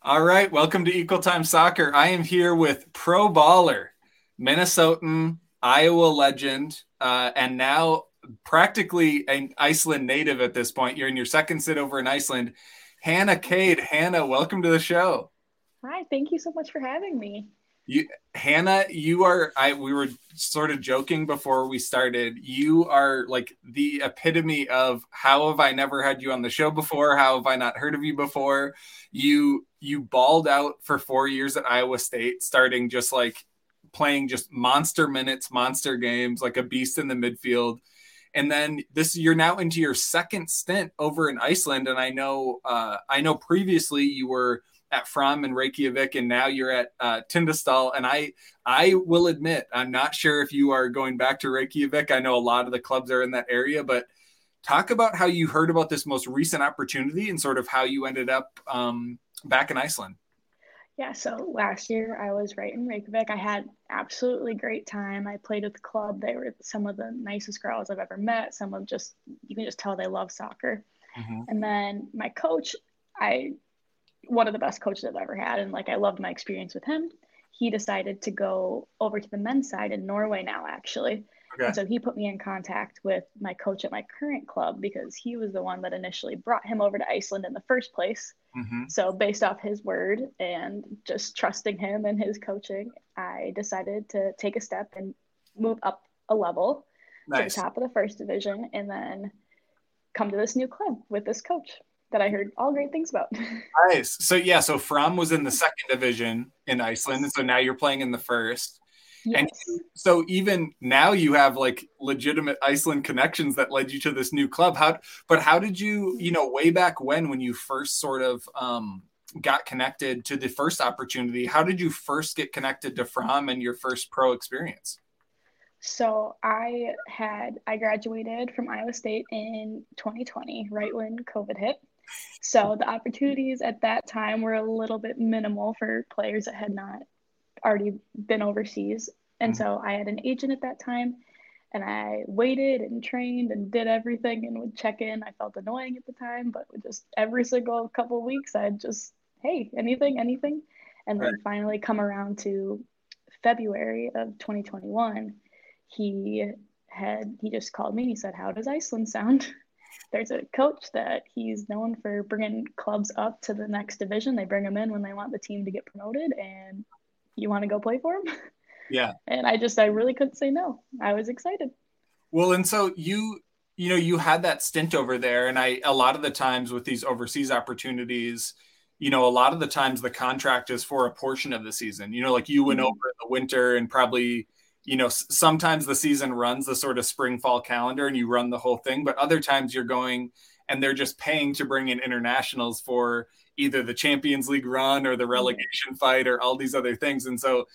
All right, welcome to Equal Time Soccer. I am here with pro baller, Minnesotan, Iowa legend, uh, and now practically an Iceland native at this point. You're in your second sit over in Iceland. Hannah Cade. Hannah, welcome to the show. Hi, thank you so much for having me. You, Hannah, you are. I we were sort of joking before we started. You are like the epitome of how have I never had you on the show before? How have I not heard of you before? You you balled out for four years at Iowa State, starting just like playing just monster minutes, monster games, like a beast in the midfield. And then this you're now into your second stint over in Iceland. And I know uh, I know previously you were at Fram and Reykjavik, and now you're at uh, Tindastóll. And I, I will admit, I'm not sure if you are going back to Reykjavik. I know a lot of the clubs are in that area, but talk about how you heard about this most recent opportunity and sort of how you ended up um, back in Iceland. Yeah, so last year I was right in Reykjavik. I had absolutely great time. I played with the club. They were some of the nicest girls I've ever met. Some of just you can just tell they love soccer. Mm-hmm. And then my coach, I one of the best coaches I've ever had. And like, I loved my experience with him. He decided to go over to the men's side in Norway now, actually. Okay. And so he put me in contact with my coach at my current club because he was the one that initially brought him over to Iceland in the first place. Mm-hmm. So, based off his word and just trusting him and his coaching, I decided to take a step and move up a level nice. to the top of the first division and then come to this new club with this coach that I heard all great things about. nice. So yeah, so Fram was in the second division in Iceland, and so now you're playing in the first. Yes. And so even now you have like legitimate Iceland connections that led you to this new club. How but how did you, you know, way back when when you first sort of um got connected to the first opportunity, how did you first get connected to Fram and your first pro experience? So I had I graduated from Iowa State in 2020, right when COVID hit. So the opportunities at that time were a little bit minimal for players that had not already been overseas. And mm-hmm. so I had an agent at that time and I waited and trained and did everything and would check in. I felt annoying at the time, but just every single couple weeks I'd just, hey, anything, anything. And then finally come around to February of 2021, he had, he just called me and he said, how does Iceland sound? there's a coach that he's known for bringing clubs up to the next division. They bring them in when they want the team to get promoted, and you want to go play for him. Yeah. and I just, I really couldn't say no. I was excited. Well, and so you, you know, you had that stint over there, and I, a lot of the times with these overseas opportunities, you know, a lot of the times the contract is for a portion of the season. You know, like you went mm-hmm. over in the winter and probably you know sometimes the season runs the sort of spring fall calendar and you run the whole thing but other times you're going and they're just paying to bring in internationals for either the champions league run or the mm-hmm. relegation fight or all these other things. And so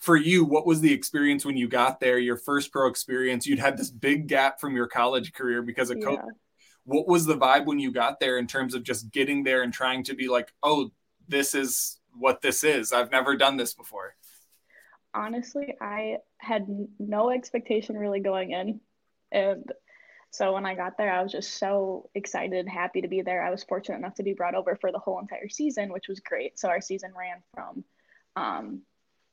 for you what was the experience when you got there your first pro experience? You'd had this big gap from your college career because of covid. What was the vibe when you got there in terms of just getting there and trying to be like oh this is what this is. I've never done this before honestly, I had no expectation really going in. And so when I got there, I was just so excited and happy to be there. I was fortunate enough to be brought over for the whole entire season, which was great. So our season ran from um,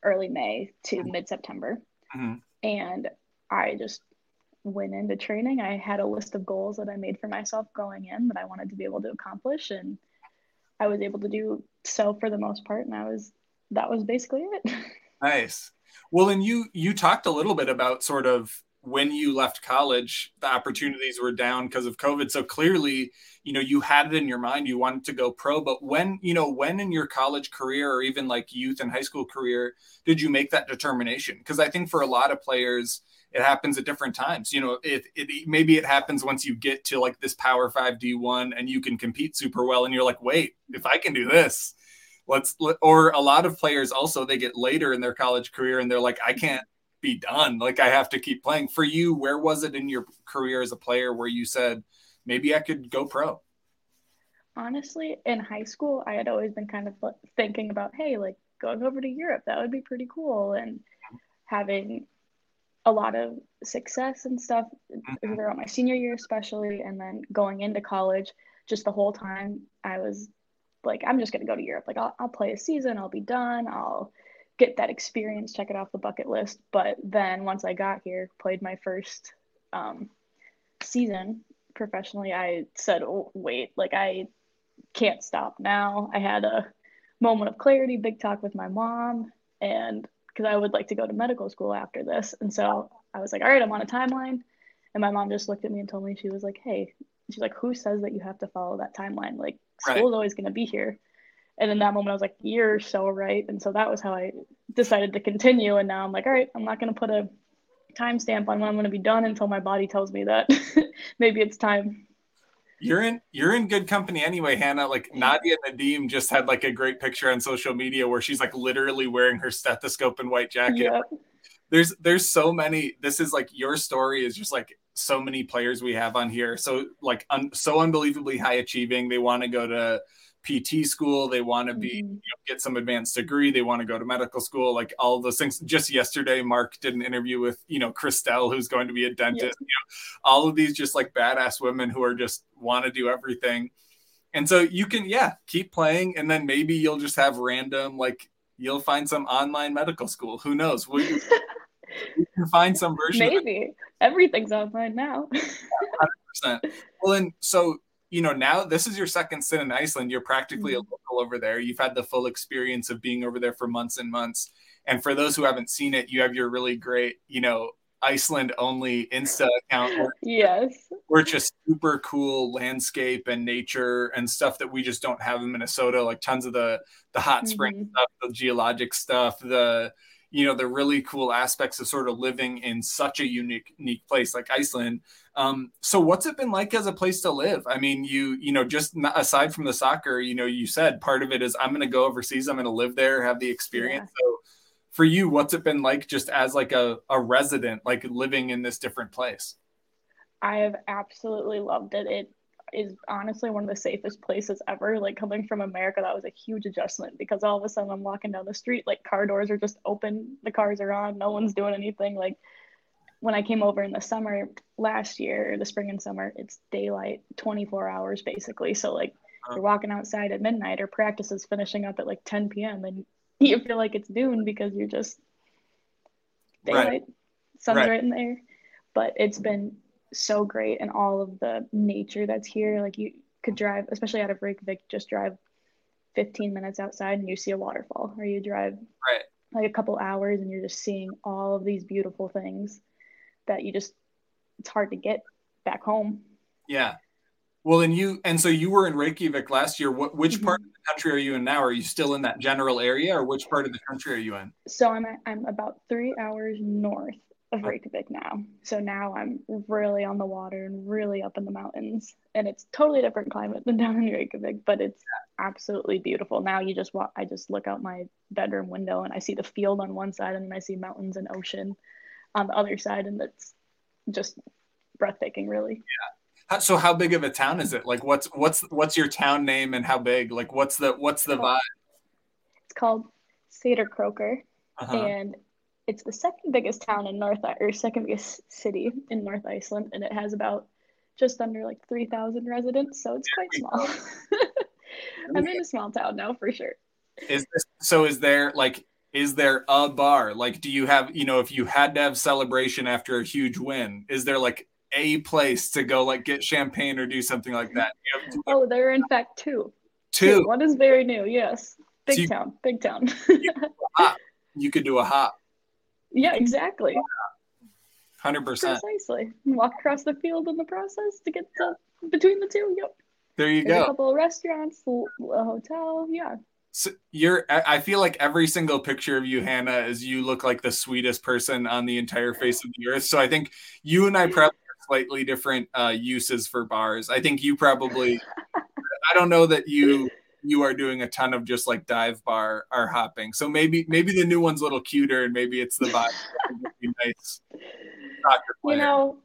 early May to mm-hmm. mid September. Mm-hmm. And I just went into training. I had a list of goals that I made for myself going in that I wanted to be able to accomplish. And I was able to do so for the most part. And I was, that was basically it. Nice. Well, and you you talked a little bit about sort of when you left college, the opportunities were down because of COVID. So clearly, you know, you had it in your mind you wanted to go pro. But when, you know, when in your college career or even like youth and high school career did you make that determination? Because I think for a lot of players, it happens at different times. You know, it, it maybe it happens once you get to like this Power Five D1 and you can compete super well, and you're like, wait, if I can do this, let's or a lot of players also they get later in their college career and they're like i can't be done. Like i have to keep playing. For you where was it in your career as a player where you said maybe i could go pro honestly in high school i had always been kind of thinking about hey like going over to europe that would be pretty cool. And having a lot of success and stuff mm-hmm. throughout my senior year especially and then going into college just the whole time i was like I'm just gonna go to Europe. Like I'll, I'll play a season, I'll be done, I'll get that experience, check it off the bucket list. But then once I got here, played my first um, season professionally, I said, oh, wait, like I can't stop now. I had a moment of clarity, big talk with my mom, and because I would like to go to medical school after this. And so I was like, all right, I'm on a timeline. And my mom just looked at me and told me, she was like, hey, she's like, who says that you have to follow that timeline? Like, right. is always going to be here. And in that moment, I was like, you're so right. And so that was how I decided to continue. And now I'm like, all right, I'm not going to put a timestamp on when I'm going to be done until my body tells me that maybe it's time. You're in you're in good company anyway, Hannah. Like Nadia Nadim just had like a great picture on social media where she's like literally wearing her stethoscope and white jacket. There's there's so many. This is like your story is just like so many players we have on here. So like un, so unbelievably high achieving. They want to go to PT school, they want to be mm-hmm. you know, get some advanced degree, they want to go to medical school, like all those things. Just yesterday, Mark did an interview with you know Christelle, who's going to be a dentist. Yep. You know, all of these just like badass women who are just want to do everything. And so you can yeah keep playing, and then maybe you'll just have random like you'll find some online medical school. Who knows? We, you can find some version. Maybe everything's online now. 100%. Well, and so you know, now this is your second stint in Iceland. You're practically mm-hmm. a local over there. You've had the full experience of being over there for months and months. And for those who haven't seen it, you have your really great, you know, Iceland only Insta account. Where, yes. Where it's just super cool landscape and nature and stuff that we just don't have in Minnesota, like tons of the the hot spring mm-hmm. stuff, the geologic stuff, the you know the really cool aspects of sort of living in such a unique unique place like Iceland. Um, so what's it been like as a place to live? I mean, you you know just aside from the soccer, you know, you said part of it is I'm going to go overseas, I'm going to live there, have the experience. Yeah. So for you, what's it been like just as like a, a resident, like living in this different place? I have absolutely loved it. It is honestly one of the safest places ever. Like coming from America, that was a huge adjustment because all of a sudden I'm walking down the street, like car doors are just open, the cars are on, no one's doing anything. Like when I came over in the summer last year, the spring and summer, it's daylight 24 hours basically. So like you're walking outside at midnight or practice is finishing up at like 10 p.m. and you feel like it's noon because you're just daylight, right. sun's right. right in there. But it's been so great and all of the nature that's here. Like you could drive, especially out of Reykjavik, just drive 15 minutes outside and you see a waterfall, or you drive right. like a couple hours and you're just seeing all of these beautiful things that you just it's hard to get back home. Yeah. Well, and you and so you were in Reykjavik last year. What which mm-hmm. part of the country are you in now? Are you still in that general area, or which part of the country are you in? So I'm I'm about three hours north of Reykjavik now. So now I'm really on the water and really up in the mountains. And it's totally different climate than down in Reykjavik, but it's absolutely beautiful. Now you just walk I just look out my bedroom window and I see the field on one side and then I see mountains and ocean on the other side and it's just breathtaking really. Yeah. So how big of a town is it? Like what's what's what's your town name and how big? Like what's the what's the vibe? It's called Sauðárkrókur uh-huh. and it's the second biggest town in North or second biggest city in North Iceland, and it has about just under like three thousand residents, so it's quite small. I'm in a small town now for sure. Is this so? Is there like is there a bar? Like, do you have you know if you had to have celebration after a huge win, is there like a place to go like get champagne or do something like that? oh, there are in fact two. Two. One is very new. Yes, big so you, town, big town. you, could you could do a hop. Yeah, exactly. Hundred percent. Precisely. Walk across the field in the process to get to between the two. Yep. There you There's go. A couple of restaurants, a hotel. Yeah. So you're. I feel like every single picture of you, Hannah, is you look like the sweetest person on the entire face of the earth. So I think you and I probably have slightly different uh, uses for bars. I think you probably. I don't know that you you are doing a ton of just like dive bar or hopping. So maybe maybe the new one's a little cuter and maybe it's the vibe. nice. You know,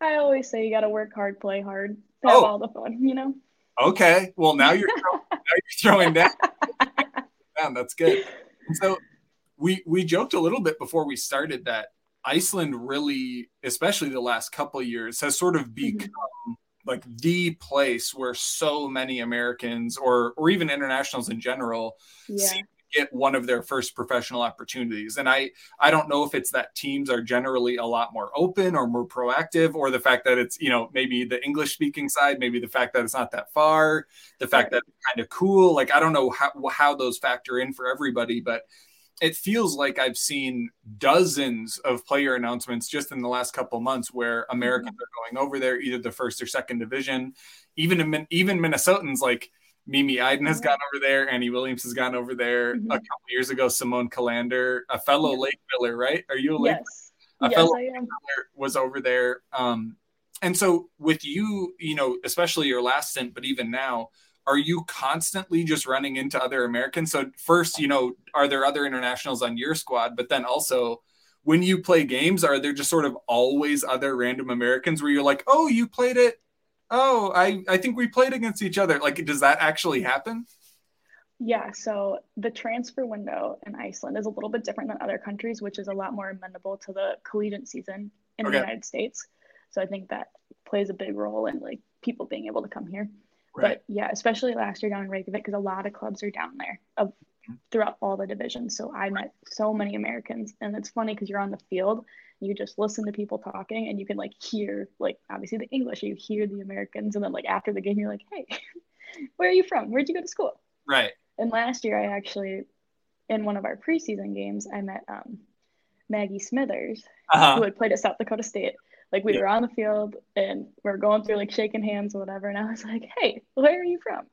I always say you got to work hard, play hard, have oh. all the fun. You know. Okay. Well, now you're throwing, now you're throwing down. down. That's good. And so we we joked a little bit before we started that Iceland really, especially the last couple years, has sort of mm-hmm. become mm-hmm. Like the place where so many Americans or or even internationals in general Yeah. seem to get one of their first professional opportunities. And I I don't know if it's that teams are generally a lot more open or more proactive, or the fact that it's you know maybe the English speaking side, maybe the fact that it's not that far, the fact that it's kind of cool. Like I don't know how how those factor in for everybody, but it feels like I've seen dozens of player announcements just in the last couple months where Americans are going over there, either the first or second division. Even even Minnesotans like Mimi Iden has gone over there, Annie Williams has gone over there. Mhm. A couple years ago, Simone Kolander, a fellow Yeah. Lakeviller, right? Are you a Lake Yes. a yes, fellow I am. Was over there. Um, and so with you, you know, especially your last stint, but even now, are you constantly just running into other Americans? So first, you know, are there other internationals on your squad? But then also, when you play games, are there just sort of always other random Americans where you're like, oh, you played it? Oh, I I think we played against each other. Like, does that actually happen? Yeah, so the transfer window in Iceland is a little bit different than other countries, which is a lot more amenable to the collegiate season in Okay. the United States. So I think that plays a big role in like people being able to come here. Right. But yeah, especially last year down in Reykjavik, because a lot of clubs are down there of throughout all the divisions. So I met so many Americans, and it's funny because you're on the field, you just listen to people talking, and you can like hear like obviously the English, you hear the Americans, and then like after the game, you're like, hey, where are you from? Where'd you go to school? Right. And last year, I actually, in one of our preseason games, I met um, Maggie Smithers, Uh-huh. who had played at South Dakota State. Like we Yeah. were on the field and we are going through like shaking hands or whatever, and I was like, "Hey, where are you from?"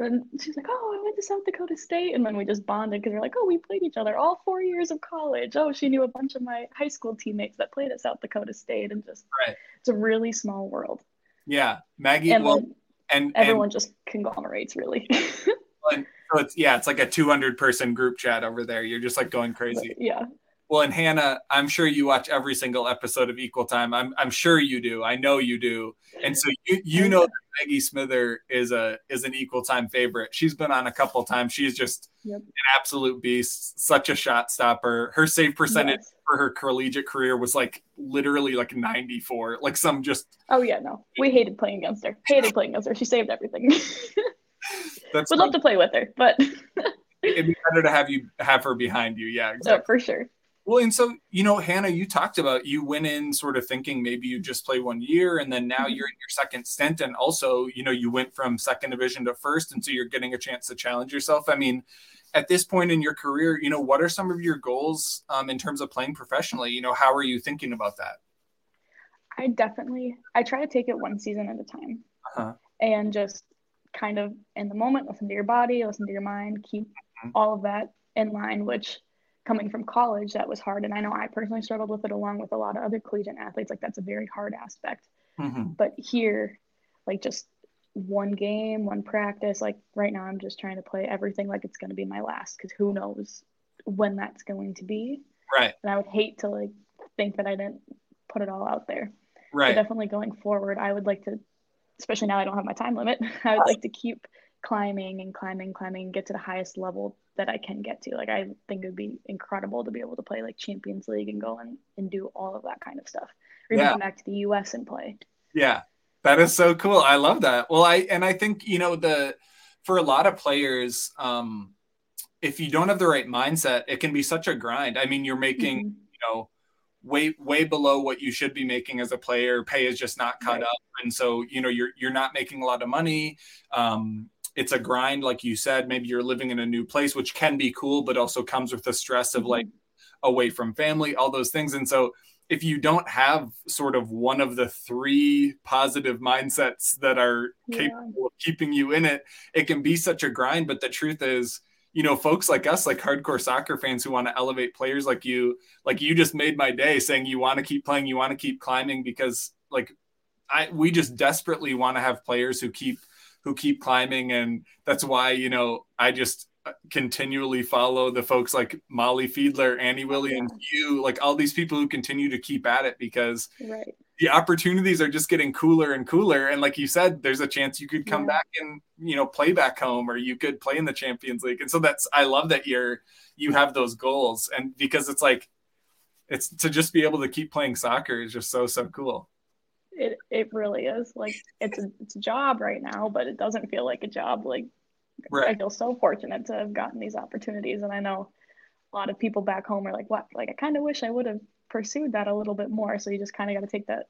And she's like, "Oh, I went to South Dakota State," and then we just bonded because we're like, "Oh, we played each other all four years of college." Oh, she knew a bunch of my high school teammates that played at South Dakota State, and just Right. it's a really small world, Yeah. Maggie. and well, and, and everyone just conglomerates really. so it's yeah, it's like a 200 person group chat over there. You're just like going crazy. yeah, Well, and Hannah, I'm sure you watch every single episode of Equal Time. I'm I'm sure you do. I know you do. And so you you know that Maggie Smither is a is an Equal Time favorite. She's been on a couple times. She's just Yep. an absolute beast, such a shot stopper. Her save percentage Yes. for her collegiate career was like literally like 94. Like some just Oh yeah, no. We hated playing against her. Hated playing against her. She saved everything. that's Would love to play with her, but it'd be better to have you have her behind you. Yeah, oh, exactly. no, for sure. Well, and so you know, Hannah, you talked about you went in sort of thinking maybe you just play one year, and then now Mhm. you're in your second stint, and also you know you went from second division to first, and so you're getting a chance to challenge yourself. I mean, at this point in your career, you know, what are some of your goals um, in terms of playing professionally? You know, how are you thinking about that? I definitely I try to take it one season at a time Uh-huh. and just kind of in the moment listen to your body, listen to your mind, keep Mhm. all of that in line, which coming from college that was hard and I know I personally struggled with it along with a lot of other collegiate athletes like that's a very hard aspect. Mhm. But here like just one game, one practice, like right now I'm just trying to play everything like it's going to be my last cuz who knows when that's going to be. Right, And I would hate to like think that I didn't put it all out there. But right, definitely going forward, I would like to, especially now I don't have my time limit, I would like to keep climbing and climbing, climbing, get to the highest level that I can get to. Like I think it would be incredible to be able to play like Champions League and go and, and do all of that kind of stuff. Or even Yeah. come back to the US and play. yeah. That is so cool. I love that. Well, I and I think you know the for a lot of players, um, if you don't have the right mindset, it can be such a grind. I mean, you're making Mhm. you know way way below what you should be making as a player pay is just not caught Right. up and so you know you're you're not making a lot of money um it's a grind like you said maybe you're living in a new place which can be cool but also comes with the stress of mm-hmm. like away from family all those things. And so if you don't have sort of one of the three positive mindsets that are Yeah. capable of keeping you in it it can be such a grind. But the truth is you know folks like us like hardcore soccer fans who want to elevate players like you like you just made my day saying you want to keep playing you want to keep climbing because like i we just desperately want to have players who keep who keep climbing. And that's why you know i just continually follow the folks like molly fiedler annie williams you like all these people who continue to keep at it because Right. the opportunities are just getting cooler and cooler. And like you said there's a chance you could come Yeah. back and you know play back home or you could play in the champions league. And so that's i love that you're you have those goals. And because it's like it's to just be able to keep playing soccer is just so so cool it it really is like it's a it's a job right now, but it doesn't feel like a job. Like right. I feel so fortunate to have gotten these opportunities, and I know a lot of people back home are like, "What? Like I kind of wish I would have pursued that a little bit more." So you just kind of got to take that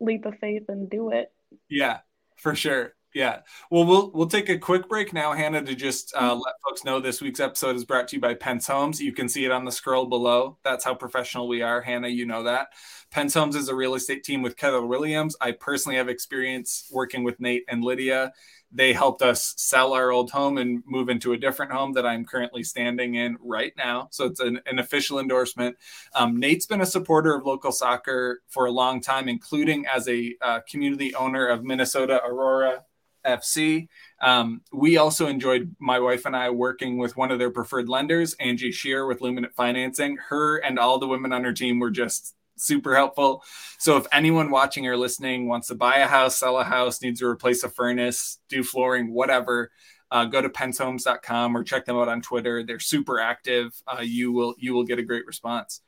leap of faith and do it. Yeah, for sure. Yeah. Well, we'll we'll take a quick break now, Hannah, to just uh, mm-hmm. let folks know this week's episode is brought to you by Pence Homes. You can see it on the scroll below. That's how professional we are, Hannah. You know that. Pence Homes is a real estate team with Keller Williams. I personally have experience working with Nate and Lydia. They helped us sell our old home and move into a different home that I'm currently standing in right now. So it's an, an official endorsement. Um, Nate's been a supporter of local soccer for a long time, including as a uh, community owner of Minnesota Aurora FC. Um, we also enjoyed my wife and I working with one of their preferred lenders, Angie Shear with Luminant Financing. Her and all the women on her team were just super helpful. So if anyone watching or listening wants to buy a house, sell a house, needs to replace a furnace, do flooring, whatever, uh, go to pencehomes.com or check them out on Twitter. They're super active. Uh, you will you will get a great response.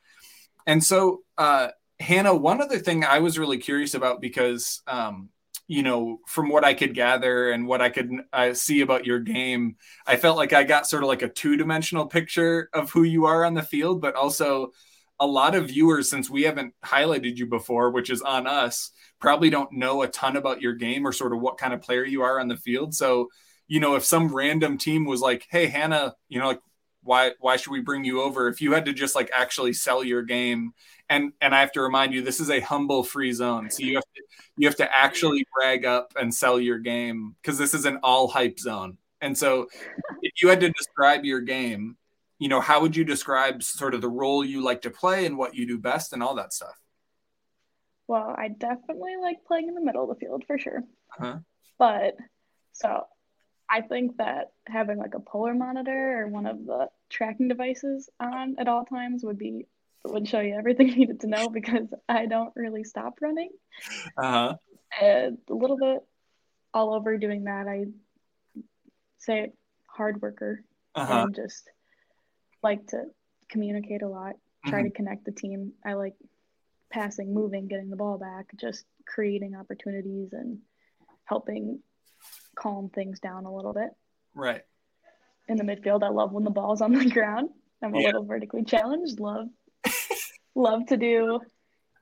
And so, uh, Hannah, one other thing I was really curious about because um, you know, from what I could gather and what I could uh, see about your game, I felt like I got sort of like a two dimensional picture of who you are on the field, but also a lot of viewers, since we haven't highlighted you before, which is on us, probably don't know a ton about your game or sort of what kind of player you are on the field. So, you know, if some random team was like, "Hey, Hannah, you know, like why why should we bring you over?" If you had to just like actually sell your game and and I have to remind you, this is a humble free zone. So you have to you have to actually brag up and sell your game because this is an all hype zone. And so if you had to describe your game, you know, how would you describe sort of the role you like to play and what you do best and all that stuff? Well, I definitely like playing in the middle of the field for sure. Uh-huh. But so I think that having like a polar monitor or one of the tracking devices on at all times would be would show you everything you needed to know because I don't really stop running. Uh-huh. a little bit all over doing that. I say hard worker uh-huh. and just like to communicate a lot, try mm-hmm. to connect the team. I like passing, moving, getting the ball back, just creating opportunities and helping calm things down a little bit. Right. In the midfield, I love when the ball's on the ground. I'm a yeah. little vertically challenged, love love to do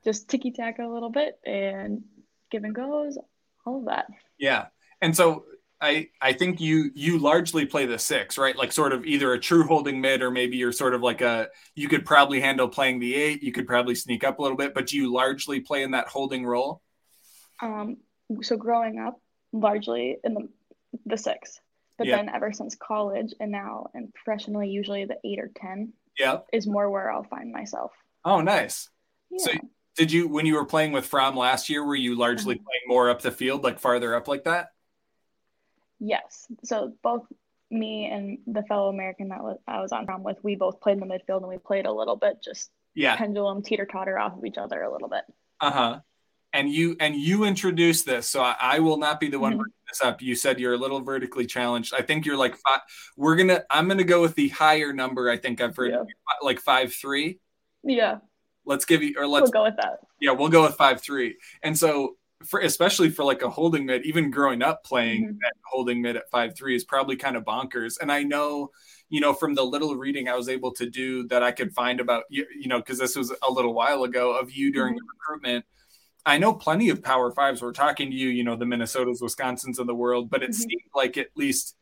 just ticky tack a little bit and give and goes, all of that. Yeah. And so I I think you you largely play the six, right? Like sort of either a true holding mid or maybe you're sort of like a you could probably handle playing the eight, you could probably sneak up a little bit, but do you largely play in that holding role? Um so growing up largely in the the six. But yeah. then ever since college and now and professionally usually the eight or ten yeah. is more where I'll find myself. Oh, nice. Yeah. So did you when you were playing with Fram last year, were you largely mm-hmm. playing more up the field, like farther up like that? Yes. So both me and the fellow American that was, I was on Fram with, we both played in the midfield and we played a little bit, just yeah, pendulum teeter totter off of each other a little bit. Uh huh. And you and you introduced this, so I, I will not be the one mm-hmm. bringing this up. You said you're a little vertically challenged. I think you're like five. We're gonna. I'm gonna go with the higher number. I think I've heard yeah. like five three. Yeah. Let's give you, or let's we'll go with that. Yeah, we'll go with five three. And so, for especially for like a holding mid, even growing up playing mm-hmm. at holding mid at five three is probably kind of bonkers. And I know, you know, from the little reading I was able to do that I could find about you, you know, because this was a little while ago of you during mm-hmm. the recruitment. I know plenty of Power Fives were talking to you, you know, the Minnesotas, Wisconsins of the world, but it mm-hmm. seemed like at least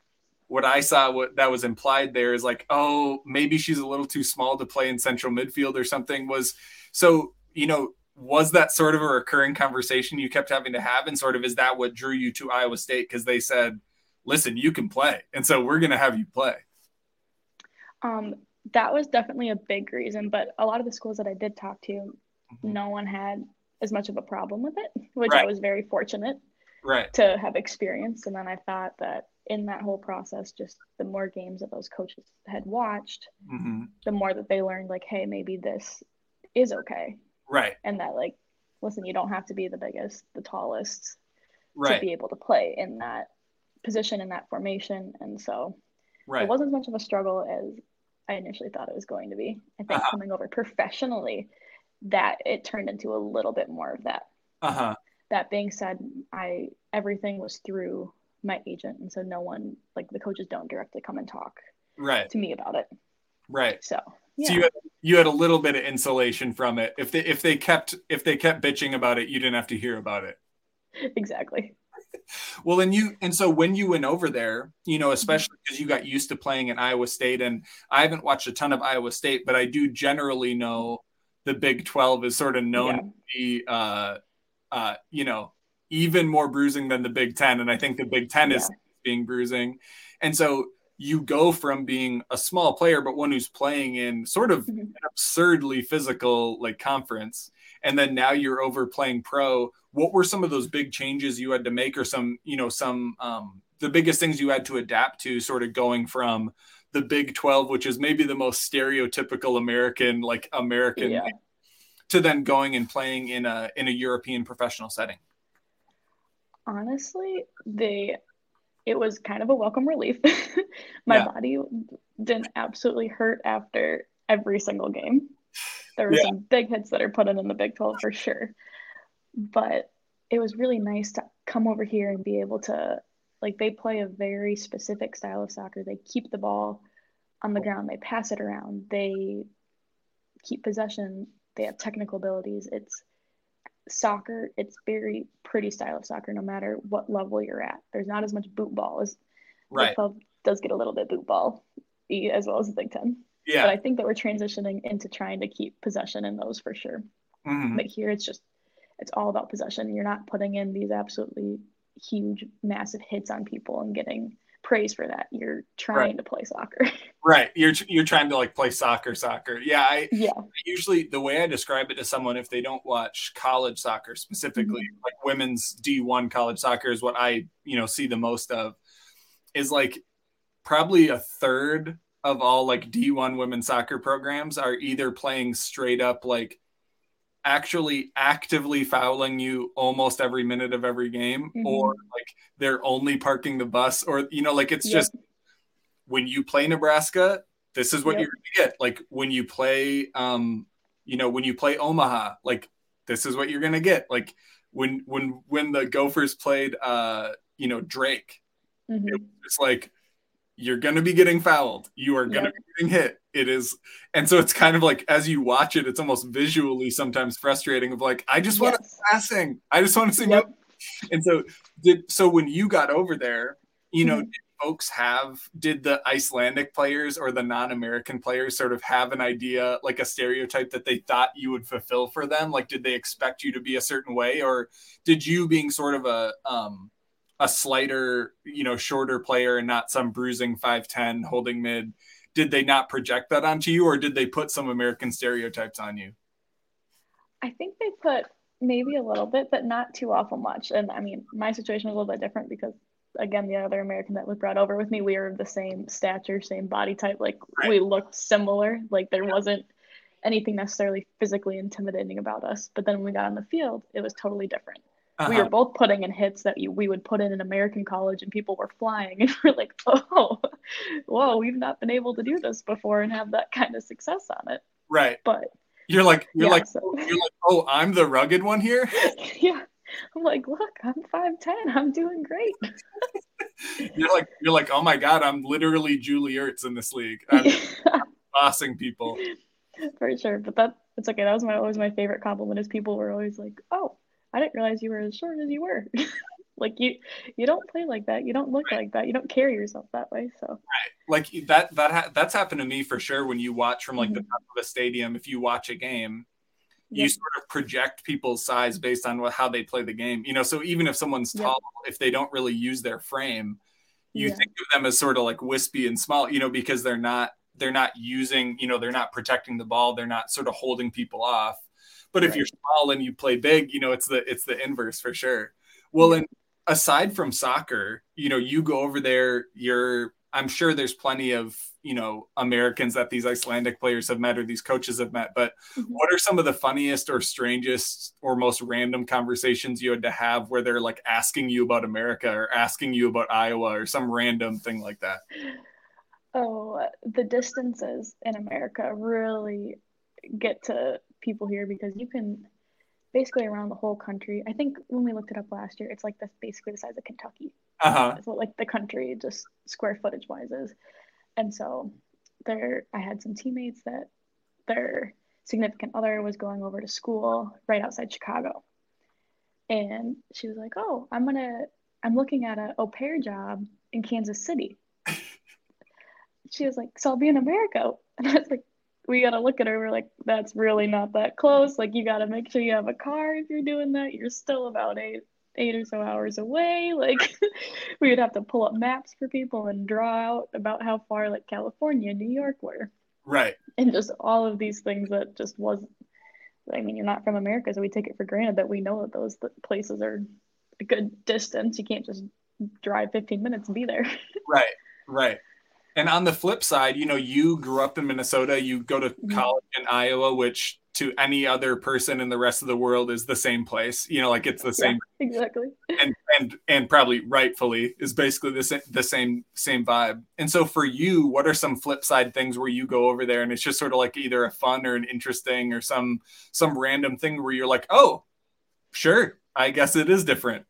what I saw what that was implied there is like, oh, maybe she's a little too small to play in central midfield or something. Was so, you know, was that sort of a recurring conversation you kept having to have? And sort of is that what drew you to Iowa State? Because they said, listen, you can play. And so we're gonna have you play. Um, that was definitely a big reason, but a lot of the schools that I did talk to, mm-hmm. no one had as much of a problem with it, which right. I was very fortunate right. to have experienced. And then I thought that in that whole process, just the more games that those coaches had watched, mm-hmm. the more that they learned, like, hey, maybe this is okay. Right. And that, like, listen, you don't have to be the biggest, the tallest right. to be able to play in that position, in that formation. And so right. it wasn't as much of a struggle as I initially thought it was going to be. I think uh-huh. coming over professionally, that it turned into a little bit more of that. Uh huh. that being said, I everything was through my agent, and so no one like the coaches don't directly come and talk right to me about it. Right. So yeah. So you had, you had a little bit of insulation from it. If they if they kept if they kept bitching about it, you didn't have to hear about it. Exactly. Well, and you and so when you went over there, you know, especially because you got used to playing in Iowa State, and I haven't watched a ton of Iowa State, but I do generally know the Big Twelve is sort of known yeah. to be, uh, uh, you know, even more bruising than the Big Ten, and I think the Big Ten yeah. is being bruising, and so you go from being a small player but one who's playing in sort of mm-hmm. an absurdly physical like conference and then now you're over playing pro what were some of those big changes you had to make or some you know some um, the biggest things you had to adapt to sort of going from the big 12 which is maybe the most stereotypical american like american yeah. to then going and playing in a in a european professional setting honestly they it was kind of a welcome relief. My yeah. body didn't absolutely hurt after every single game. There were yeah. some big hits that are put in in the Big 12 for sure. But it was really nice to come over here and be able to, like, they play a very specific style of soccer. They keep the ball on the ground, they pass it around, they keep possession, they have technical abilities. It's soccer, it's very pretty style of soccer, no matter what level you're at. There's not as much boot ball as right. Big 12 does get a little bit boot ball as well as the Big Ten. Yeah. But I think that we're transitioning into trying to keep possession in those for sure. Mm-hmm. But here it's just it's all about possession. You're not putting in these absolutely huge, massive hits on people and getting praise for that. You're trying right. to play soccer. right. You're you're trying to like play soccer, soccer. Yeah. I yeah. Usually the way I describe it to someone if they don't watch college soccer specifically, mm-hmm. like women's D1 college soccer is what I you know see the most of, is like probably a third of all like D1 women's soccer programs are either playing straight up like actually actively fouling you almost every minute of every game mm-hmm. or like they're only parking the bus or you know like it's just when you play Nebraska this is what you're going to get like when you play um you know when you play Omaha like this is what you're going to get like when when when the Gophers played uh you know Drake mm-hmm. it's like you're going to be getting fouled. You are going to be getting hit. It is, and so it's kind of like as you watch it, it's almost visually sometimes frustrating. Of like, I just want yes. passing. I just want to see. Yep. And so, did so when you got over there, you know, mm-hmm. did folks have did the Icelandic players or the non-American players sort of have an idea, like a stereotype that they thought you would fulfill for them? Like, did they expect you to be a certain way, or did you being sort of a um a slighter, you know, shorter player and not some bruising 5'10 holding mid. Did they not project that onto you or did they put some American stereotypes on you? I think they put maybe a little bit, but not too awful much. And I mean, my situation was a little bit different because again, the other American that was brought over with me, we were of the same stature, same body type. Like right. we looked similar. Like there wasn't anything necessarily physically intimidating about us. But then when we got on the field, it was totally different. Uh-huh. We were both putting in hits that you, we would put in an American college, and people were flying, and we're like, "Oh, whoa, we've not been able to do this before and have that kind of success on it." Right. But you're like, you're yeah, like, so. you're like, oh, I'm the rugged one here. yeah. I'm like, look, I'm five ten. I'm doing great. you're like, you're like, oh my god, I'm literally Julie Ertz in this league. I'm, yeah. I'm bossing people. For sure, but that it's okay. That was my always my favorite compliment. Is people were always like, oh I didn't realize you were as short as you were. like you you don't play like that. You don't look right. like that. You don't carry yourself that way. So right, like that that ha- that's happened to me for sure. When you watch from like mm-hmm. the top of a stadium, if you watch a game, you sort of project people's size based on what how they play the game. You know, so even if someone's tall, if they don't really use their frame, you yeah. think of them as sort of like wispy and small. You know, because they're not they're not using. You know, they're not protecting the ball. They're not sort of holding people off but if you're small and you play big, you know, it's the it's the inverse for sure. Well, and aside from soccer, you know, you go over there, you're I'm sure there's plenty of, you know, Americans that these Icelandic players have met or these coaches have met, but mm-hmm. what are some of the funniest or strangest or most random conversations you had to have where they're like asking you about America or asking you about Iowa or some random thing like that? Oh, the distances in America really get to people here because you can basically around the whole country. I think when we looked it up last year, it's like that's basically the size of Kentucky. Uh-huh. That's what like the country just square footage wise is. And so there I had some teammates that their significant other was going over to school right outside Chicago. And she was like, Oh, I'm gonna I'm looking at a au pair job in Kansas City. she was like, So I'll be in America. And I was like, we got to look at her. We're like, that's really not that close. Like, you got to make sure you have a car if you're doing that. You're still about eight, eight or so hours away. Like, we would have to pull up maps for people and draw out about how far, like, California and New York were. Right. And just all of these things that just wasn't, I mean, you're not from America, so we take it for granted that we know that those places are a good distance. You can't just drive 15 minutes and be there. right. Right. And on the flip side, you know, you grew up in Minnesota, you go to Mm-hmm. college in Iowa, which to any other person in the rest of the world is the same place. You know, like it's the same Yeah, exactly. and and and probably rightfully is basically the same the same same vibe. And so for you, what are some flip side things where you go over there and it's just sort of like either a fun or an interesting or some some random thing where you're like, "Oh, sure, I guess it is different."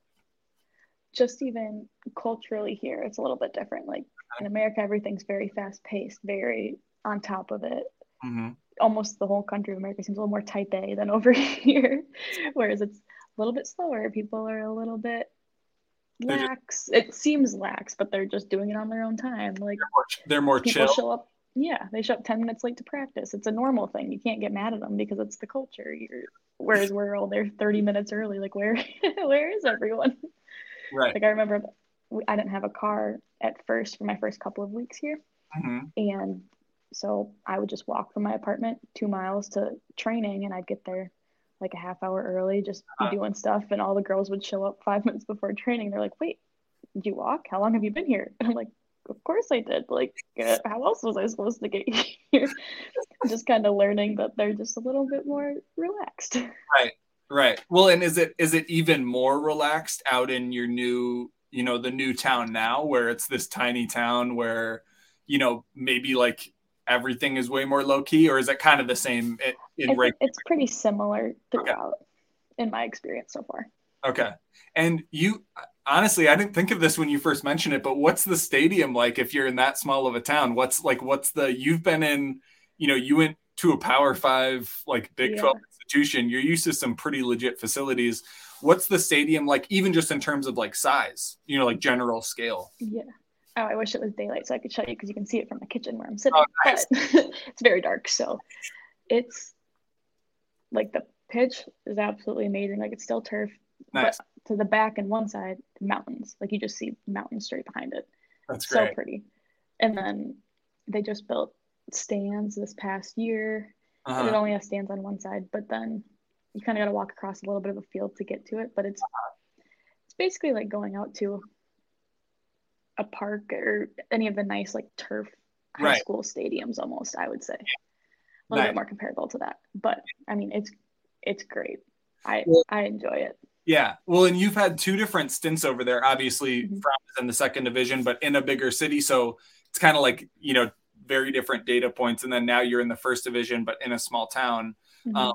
just even culturally here, it's a little bit different. Like in America, everything's very fast paced, very on top of it. Mm-hmm. Almost the whole country of America seems a little more type A than over here, whereas it's a little bit slower. People are a little bit They're just- lax. It seems lax, but they're just doing it on their own time. Like They're more, they're more people chill. show up. Yeah, they show up 10 minutes late to practice. It's a normal thing. You can't get mad at them because it's the culture. You're, whereas we're all there 30 minutes early. Like, where, where is everyone? Right. Like I remember I didn't have a car at first for my first couple of weeks here. hmm And so I would just walk from my apartment two miles to training and I'd get there like a half hour early, just be Uh-huh. doing stuff. And all the girls would show up five minutes before training. They're like, wait, did you walk? How long have you been here? And I'm like, of course I did. Like, uh, how else was I supposed to get here? just kind of learning that they're just a little bit more relaxed. Right. Right. Well, and is it is it even more relaxed out in your new, you know, the new town now where it's this tiny town where, you know, maybe like everything is way more low key or is it kind of the same in, in I reg- it's pretty similar throughout in my experience so far. Okay. And you honestly, I didn't think of this when you first mentioned it, but what's the stadium like if you're in that small of a town? What's like what's the you've been in, you know, you went to a Power 5 like Big Yeah. 12 institution. You're used to some pretty legit facilities. What's the stadium like even just in terms of like size, you know, like general scale? Yeah. Oh, I wish it was daylight so I could show you because you can see it from the kitchen where I'm sitting. Oh, nice. But it's very dark. So it's like the pitch is absolutely amazing. Like it's still turf, Nice. but to the back and one side, mountains. Like you just see mountains straight behind it. That's So pretty. And then they just built stands this past year. It Uh-huh. only has stands on one side, but then you kind of got to walk across a little bit of a field to get to it. But it's it's basically like going out to a park or any of the nice like turf high Right. school stadiums almost. I would say a little Nice. bit more comparable to that. But I mean, it's it's great. I Well- I enjoy it. Yeah. Well, and you've had two different stints over there. Obviously, Mhm. Fram is in the second division, but in a bigger city. So it's kind of like, you know, very different data points. And then now you're in the first division, but in a small town. Mhm. Um,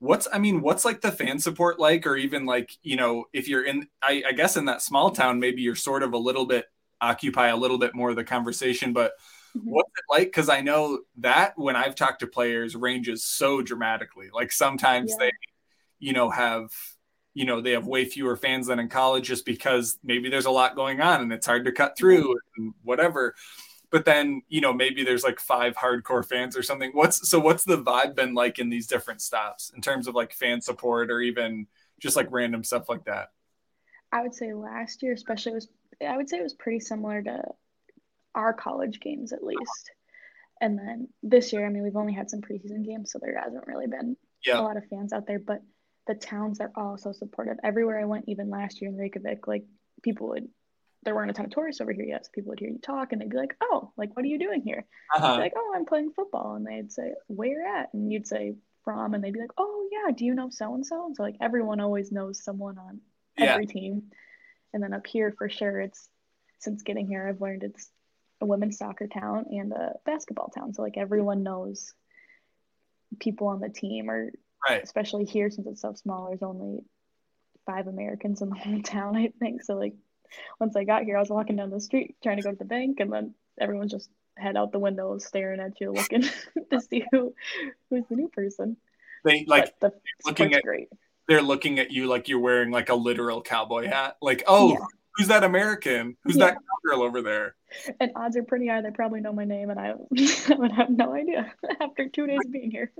what's, I mean, what's like the fan support like? Or even like, you know, if you're in, I, I guess in that small town, maybe you're sort of a little bit, occupy a little bit more of the conversation. But Mhm. what's it like? Because I know that when I've talked to players, ranges so dramatically. Like sometimes Yeah. they, you know, have you know they have way fewer fans than in college just because maybe there's a lot going on and it's hard to cut through and whatever but then you know maybe there's like five hardcore fans or something what's so what's the vibe been like in these different stops in terms of like fan support or even just like random stuff like that I would say last year, especially, was I would say it was pretty similar to our college games at least. And then this year, I mean, we've only had some preseason games, so there hasn't really been a lot of fans out there. But the towns are all so supportive. Everywhere I went, even last year in Reykjavik, like people would. There weren't a ton of tourists over here yet, so people would hear you talk, and they'd be like, "Oh, like what are you doing here?" Uh-huh. like, "Oh, I'm playing football," and they'd say, "Where at?" And you'd say, "Fram," and they'd be like, "Oh yeah, do you know so and so?" And so like everyone always knows someone on yeah every team. And then up here, for sure, it's since getting here, I've learned it's a women's soccer town and a basketball town. So like everyone knows people on the team, or Right. Especially here since it's so small, there's only five Americans in the whole town, I think. So like once I got here, I was walking down the street trying to go to the bank and then everyone's just head out the window staring at you looking to see who who's the new person. They like the looking at great. They're looking at you like you're wearing like a literal cowboy hat. Like, oh, Yeah. who's that American? Who's Yeah. that girl over there? And odds are pretty high they probably know my name and I, I would have no idea after two days of being here.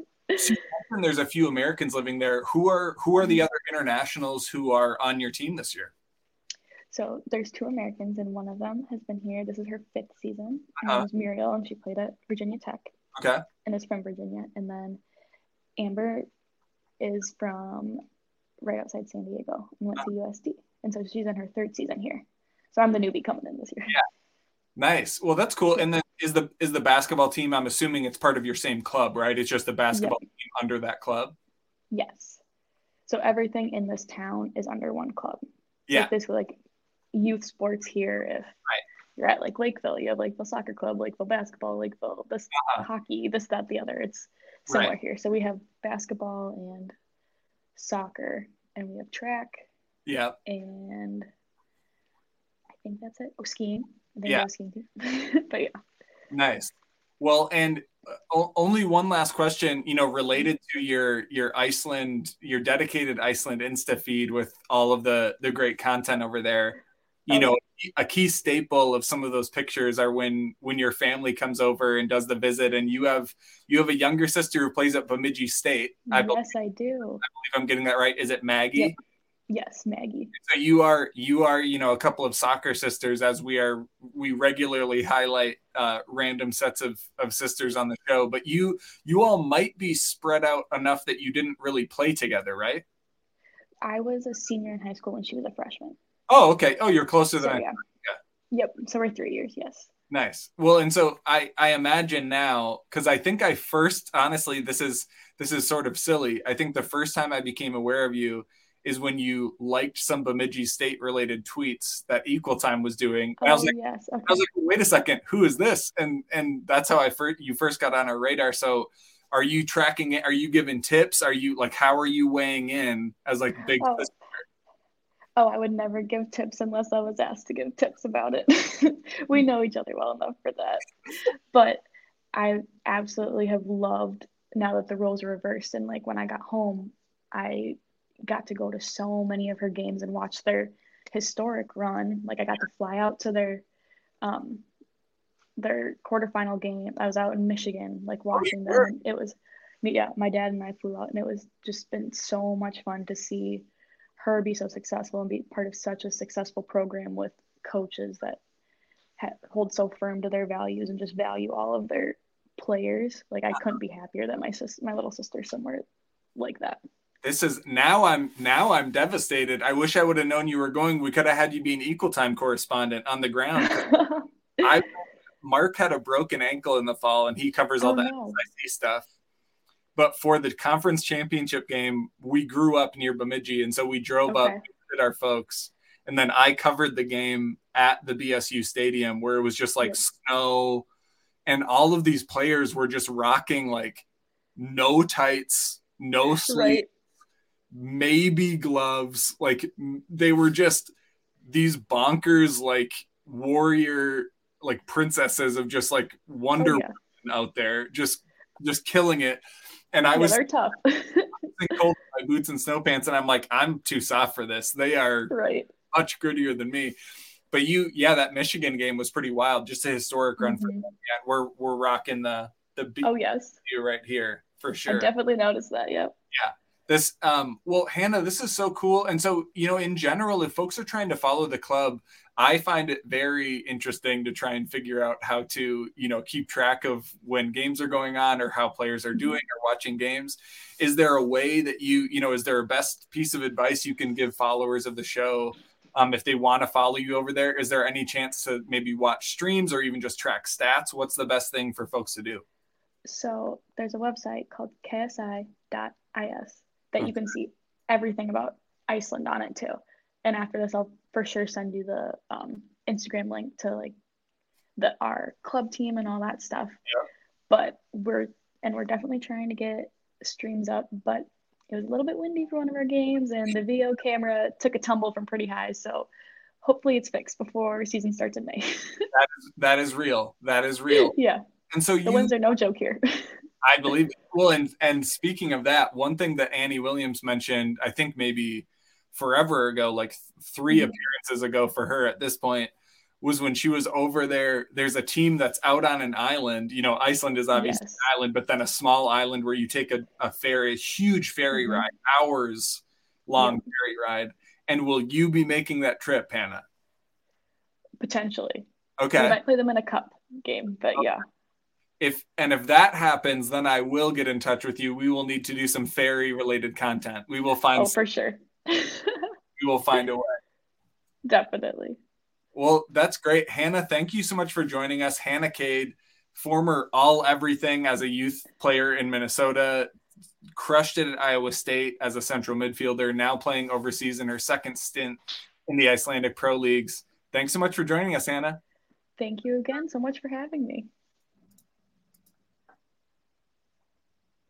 And there's a few Americans living there. Who are who are the mm-hmm. other internationals who are on your team this year? So there's two Americans, and one of them has been here. This is her fifth season. Her Uh-huh. name is Muriel, and she played at Virginia Tech Okay. and is from Virginia. And then Amber is from right outside San Diego and went to USD. And so she's in her third season here. So I'm the newbie coming in this year. Yeah. Nice. Well, that's cool. And then is the is the basketball team? I'm assuming it's part of your same club, right? It's just the basketball team under that club. Yes. So everything in this town is under one club. Yeah. it's basically like youth sports here. If you're at like Lakeville, you have Lakeville Soccer Club, Lakeville Basketball, Lakeville this Uh-huh. hockey, this, that, the other. It's similar here. So we have basketball and soccer, and we have track, Yeah. and I think that's it. Oh, skiing. I think Yeah. Skiing too. but yeah. Nice. Well, and uh, only one last question, you know, related to your your Iceland, your dedicated Iceland Insta feed with all of the the great content over there. You Oh. know, a key staple of some of those pictures are when when your family comes over and does the visit, and you have you have a younger sister who plays at Bemidji State. I believe yes, I do. I believe I'm getting that right. Is it Maggie? Yep. Yes, Maggie. so you are you are you know a couple of soccer sisters as we are we regularly highlight uh, random sets of of sisters on the show but you you all might be spread out enough that you didn't really play together right I was a senior in high school when she was a freshman. Oh okay oh you're closer than So I yeah. Yep. So we're three years. Yes. Nice. Well, and so I I imagine now because I think I first honestly this is this is sort of silly. I think the first time I became aware of you is when you liked some Bemidji State related tweets that Equal Time was doing. And I was oh like, yes. Okay. I was like, wait a second, who is this? And and that's how I first you first got on our radar. So are you tracking it? Are you giving tips? Are you like how are you weighing in as like big Oh. Oh, I would never give tips unless I was asked to give tips about it. we know each other well enough for that. But I absolutely have loved now that the roles are reversed and like when I got home, I got to go to so many of her games and watch their historic run. Like I got to fly out to their um their quarterfinal game. I was out in Michigan like watching them. were? And it was yeah, my dad and I flew out and it was just been so much fun to see her be so successful and be part of such a successful program with coaches that ha- hold so firm to their values and just value all of their players. Like I couldn't be happier that my sis, my little sister, somewhere like that. This is now I'm now I'm devastated. I wish I would have known you were going. We could have had you be an equal time correspondent on the ground. I Mark had a broken ankle in the fall and he covers oh, all Oh, the no. Stuff. But for the conference championship game, we grew up near Bemidji, and so we drove up, Okay. visited our folks, and then I covered the game at the BSU stadium where it was just like snow, and all of these players were just rocking like no tights, no sleeves, right. maybe gloves. Like they were just these bonkers like warrior like princesses of just like Wonder Oh, yeah. Out there, just just killing it. And I yeah, was they're tough. cold my boots and snow pants, and I'm like, I'm too soft for this. They are right. much grittier than me. But you, yeah, that Michigan game was pretty wild. Just a historic run for them. Yeah, we're we're rocking the the beat Oh yes, right here for sure. I definitely noticed that. Yep. This um well hannah this is so cool. And so you know in general if folks are trying to follow the club i find it very interesting to try and figure out how to you know keep track of when games are going on or how players are doing or watching games. Is there a way that you you know is there a best piece of advice you can give followers of the show um, if they want to follow you over there? Is there any chance to maybe watch streams or even just track stats? What's the best thing for folks to do? So there's a website called ksi.is that you can see everything about Iceland on it too. And after this, I'll for sure send you the um, Instagram link to like the our club team and all that stuff. Yeah. But we're and we're definitely trying to get streams up. But it was a little bit windy for one of our games, and the Veo camera took a tumble from pretty high. So hopefully it's fixed before season starts in May. that is that is real. That is real. Yeah. And so the you, winds are no joke here. I believe. it. Well, and and speaking of that, one thing that Annie Williams mentioned, I think maybe forever ago, like 3 mm-hmm. appearances ago for her at this point, was when she was over there. There's a team that's out on an island. You know, Iceland is obviously yes. an island, but then a small island where you take a, a ferry, a huge ferry mm-hmm. ride, hours long yeah. ferry ride. And will you be making that trip, Hannah? Potentially. Okay. We might play them in a cup game, but okay. yeah. If and if that happens, then I will get in touch with you. We will need to do some ferry related content. We will find. Oh, for sure. we will find a way. Definitely. Well, that's great. Hannah, thank you so much for joining us. Hannah Cade, former all everything as a youth player in Minnesota, crushed it at Iowa State as a central midfielder, now playing overseas in her second stint in the Icelandic Pro Leagues. Thanks so much for joining us, Hannah. Thank you again so much for having me.